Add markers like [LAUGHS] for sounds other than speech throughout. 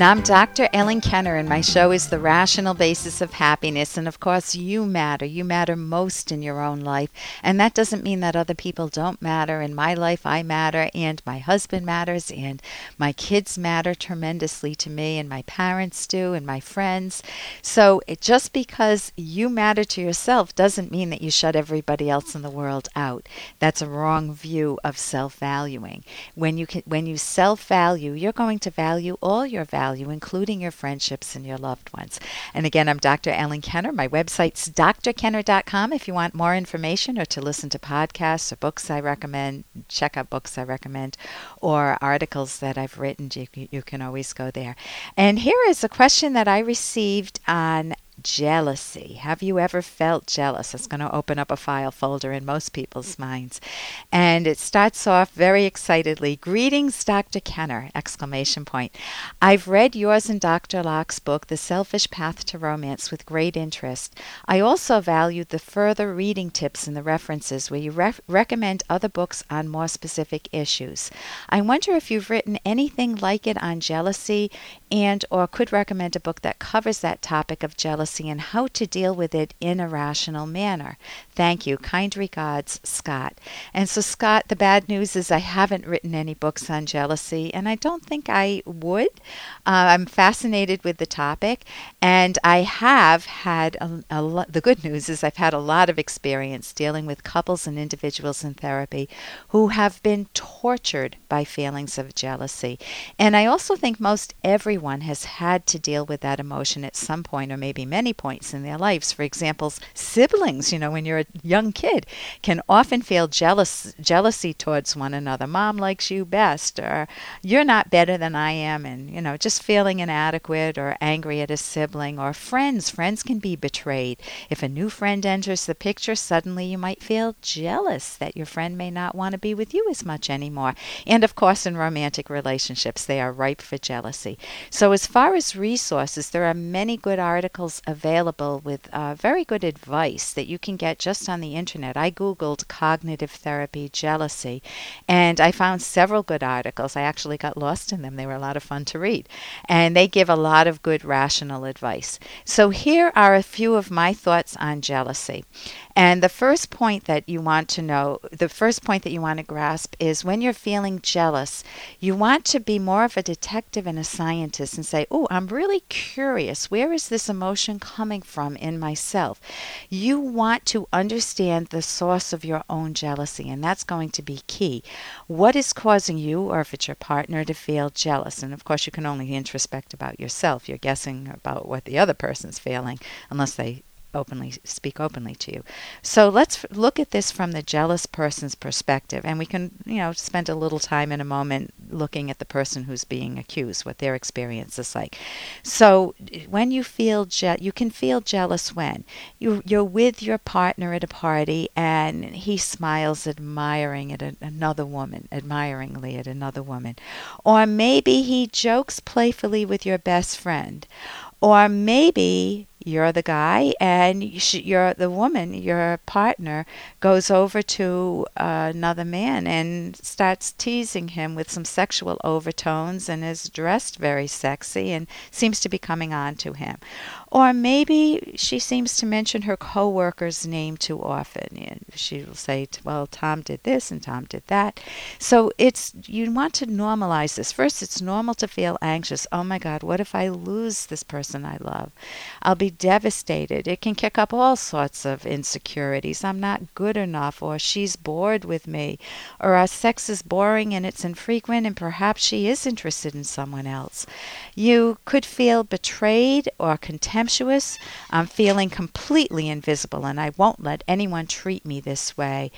And I'm Dr. Ellen Kenner, and my show is The Rational Basis of Happiness. And of course, you matter. You matter most in your own life. And that doesn't mean that other people don't matter. In my life, I matter, and my husband matters, and my kids matter tremendously to me, and my parents do, and my friends. So it, just because you matter to yourself doesn't mean that you shut everybody else in the world out. That's a wrong view of self valuing. When you, when you self value, you're going to value all your value, including your friendships and your loved ones. And again, I'm Dr. Ellen Kenner. My website's drkenner.com if you want more information or to listen to podcasts or books I recommend, check out books I recommend, or articles that I've written. You, you can always go there. And here is a question that I received on jealousy. Have you ever felt jealous? It's going to open up a file folder in most people's minds. And it starts off very excitedly. Greetings, Dr. Kenner! Exclamation point. I've read yours and Dr. Locke's book, The Selfish Path to Romance, with great interest. I also valued the further reading tips and the references where you recommend other books on more specific issues. I wonder if you've written anything like it on jealousy and or could recommend a book that covers that topic of jealousy and how to deal with it in a rational manner. Thank you. Kind regards, Scott. And so, Scott, the bad news is I haven't written any books on jealousy, and I don't think I would. Uh, I'm fascinated with the topic, and I have had a, a the good news is I've had a lot of experience dealing with couples and individuals in therapy who have been tortured by feelings of jealousy. And I also think most everyone everyone has had to deal with that emotion at some point or maybe many points in their lives. For example, siblings, you know, when you're a young kid, can often feel jealous jealousy towards one another. Mom likes you best or you're not better than I am and, you know, just feeling inadequate or angry at a sibling or friends. Friends can be betrayed. If a new friend enters the picture, suddenly you might feel jealous that your friend may not want to be with you as much anymore. And of course, in romantic relationships, they are ripe for jealousy. So, as far as resources, there are many good articles available with uh, very good advice that you can get just on the internet. I Googled cognitive therapy jealousy and I found several good articles. I actually got lost in them, they were a lot of fun to read. And they give a lot of good rational advice. So, here are a few of my thoughts on jealousy. And the first point that you want to know, the first point that you want to grasp is when you're feeling jealous, you want to be more of a detective and a scientist and say, Oh, I'm really curious. Where is this emotion coming from in myself? You want to understand the source of your own jealousy, and that's going to be key. What is causing you, or if it's your partner, to feel jealous? And of course, you can only introspect about yourself. You're guessing about what the other person's feeling, unless they openly speak openly to you. So let's look at this from the jealous person's perspective, and we can, you know, spend a little time in a moment looking at the person who's being accused, what their experience is like. So when you feel je- you can feel jealous when you you're with your partner at a party and he smiles admiring at a, another woman, admiringly at another woman, or maybe he jokes playfully with your best friend, or maybe you're the guy and you're the woman your partner goes over to uh, another man and starts teasing him with some sexual overtones and is dressed very sexy and seems to be coming on to him or maybe she seems to mention her coworker's name too often and she will say well tom did this and tom did that so it's you want to normalize this first it's normal to feel anxious oh my god what if i lose this person i love i'll be devastated. It can kick up all sorts of insecurities. I'm not good enough, or she's bored with me, or our sex is boring and it's infrequent, and perhaps she is interested in someone else. You could feel betrayed or contemptuous. I'm feeling completely invisible, and I won't let anyone treat me this way.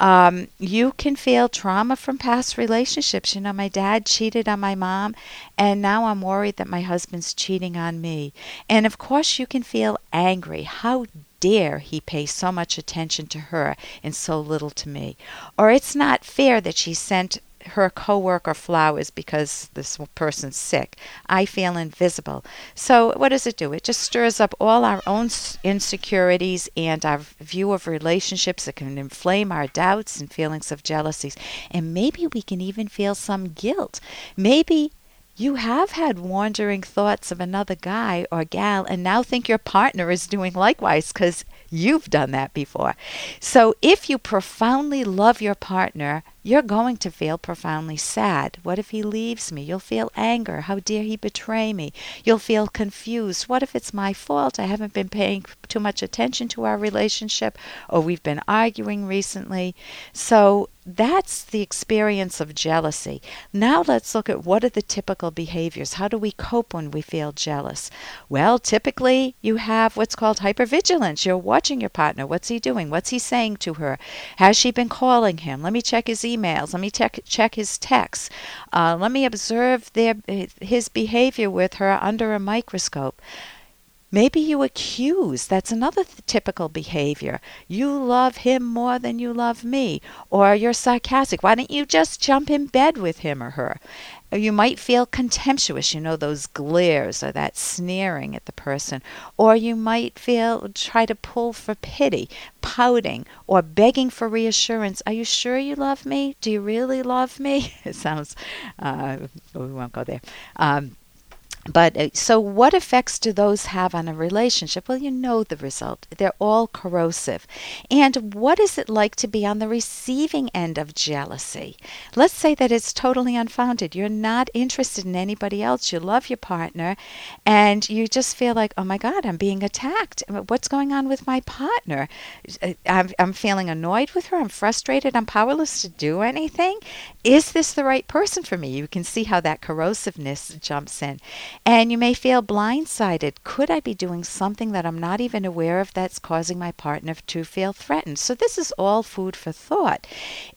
Um, you can feel trauma from past relationships. You know, my dad cheated on my mom, and now I'm worried that my husband's cheating on me. And of course, you can feel angry. How dare he pay so much attention to her and so little to me? Or it's not fair that she sent her coworker flowers because this person's sick. I feel invisible. So what does it do? It just stirs up all our own insecurities and our view of relationships. It can inflame our doubts and feelings of jealousies. And maybe we can even feel some guilt. Maybe you have had wandering thoughts of another guy or gal and now think your partner is doing likewise because you've done that before. So if you profoundly love your partner, you're going to feel profoundly sad. What if he leaves me? You'll feel anger. How dare he betray me? You'll feel confused. What if it's my fault? I haven't been paying too much attention to our relationship, or we've been arguing recently. So that's the experience of jealousy. Now let's look at what are the typical behaviors. How do we cope when we feel jealous? Well, typically you have what's called hypervigilance. You're watching your partner. What's he doing? What's he saying to her? Has she been calling him? Let me check his emails. Let me check check his texts. Uh, let me observe their his behavior with her under a microscope. Maybe you accuse. That's another th- typical behavior. You love him more than you love me. Or you're sarcastic. Why don't you just jump in bed with him or her? Or you might feel contemptuous, you know, those glares or that sneering at the person. Or you might feel, try to pull for pity, pouting, or begging for reassurance. Are you sure you love me? Do you really love me? [LAUGHS] It sounds, uh, we won't go there. Um, but uh, so, what effects do those have on a relationship? Well, you know the result. They're all corrosive. And what is it like to be on the receiving end of jealousy? Let's say that it's totally unfounded. You're not interested in anybody else. You love your partner, and you just feel like, oh my God, I'm being attacked. What's going on with my partner? Uh, I'm, I'm feeling annoyed with her. I'm frustrated. I'm powerless to do anything. Is this the right person for me? You can see how that corrosiveness jumps in. And you may feel blindsided. Could I be doing something that I'm not even aware of that's causing my partner to feel threatened? So, this is all food for thought.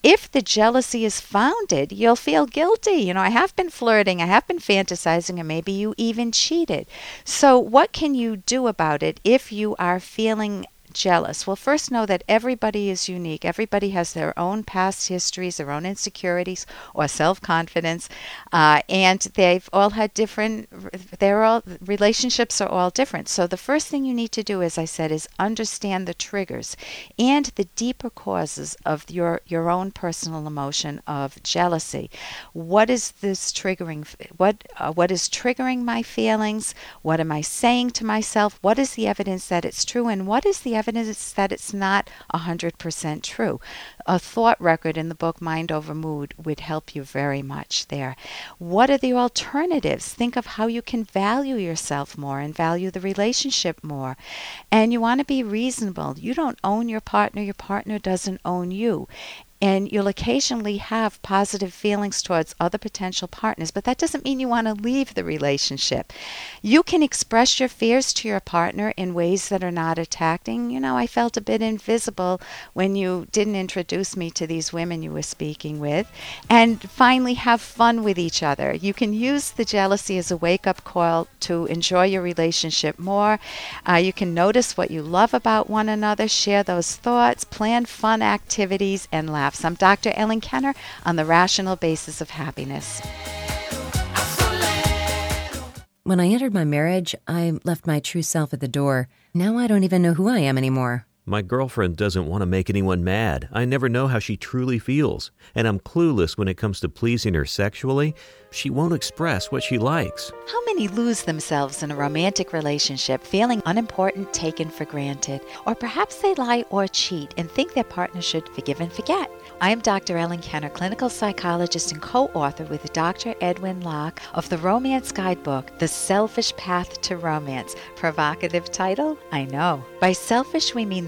If the jealousy is founded, you'll feel guilty. You know, I have been flirting, I have been fantasizing, and maybe you even cheated. So, what can you do about it if you are feeling jealous? Well, first know that everybody is unique. Everybody has their own past histories, their own insecurities or self confidence, uh, and they've all had different. They're all relationships are all different. So the first thing you need to do, as I said, is understand the triggers and the deeper causes of your your own personal emotion of jealousy. What is this triggering? What uh, what is triggering my feelings? What am I saying to myself? What is the evidence that it's true? And what is the evidence that it's not 100% true. A thought record in the book Mind Over Mood would help you very much there. What are the alternatives? Think of how you can value yourself more and value the relationship more. And you want to be reasonable. You don't own your partner, your partner doesn't own you. And you'll occasionally have positive feelings towards other potential partners, but that doesn't mean you want to leave the relationship. You can express your fears to your partner in ways that are not attacking. You know, I felt a bit invisible when you didn't introduce me to these women you were speaking with. And finally, have fun with each other. You can use the jealousy as a wake up call to enjoy your relationship more. Uh, you can notice what you love about one another, share those thoughts, plan fun activities, and laugh laughs. I'm Dr. Ellen Kenner on the rational basis of happiness. When I entered my marriage, I left my true self at the door. Now I don't even know who I am anymore. My girlfriend doesn't want to make anyone mad. I never know how she truly feels, and I'm clueless when it comes to pleasing her sexually. She won't express what she likes. How many lose themselves in a romantic relationship feeling unimportant, taken for granted? Or perhaps they lie or cheat and think their partner should forgive and forget. I am Dr. Ellen Kenner, clinical psychologist and co author with Dr. Edwin Locke of the Romance Guidebook, The Selfish Path to Romance. Provocative title? I know. By selfish, we mean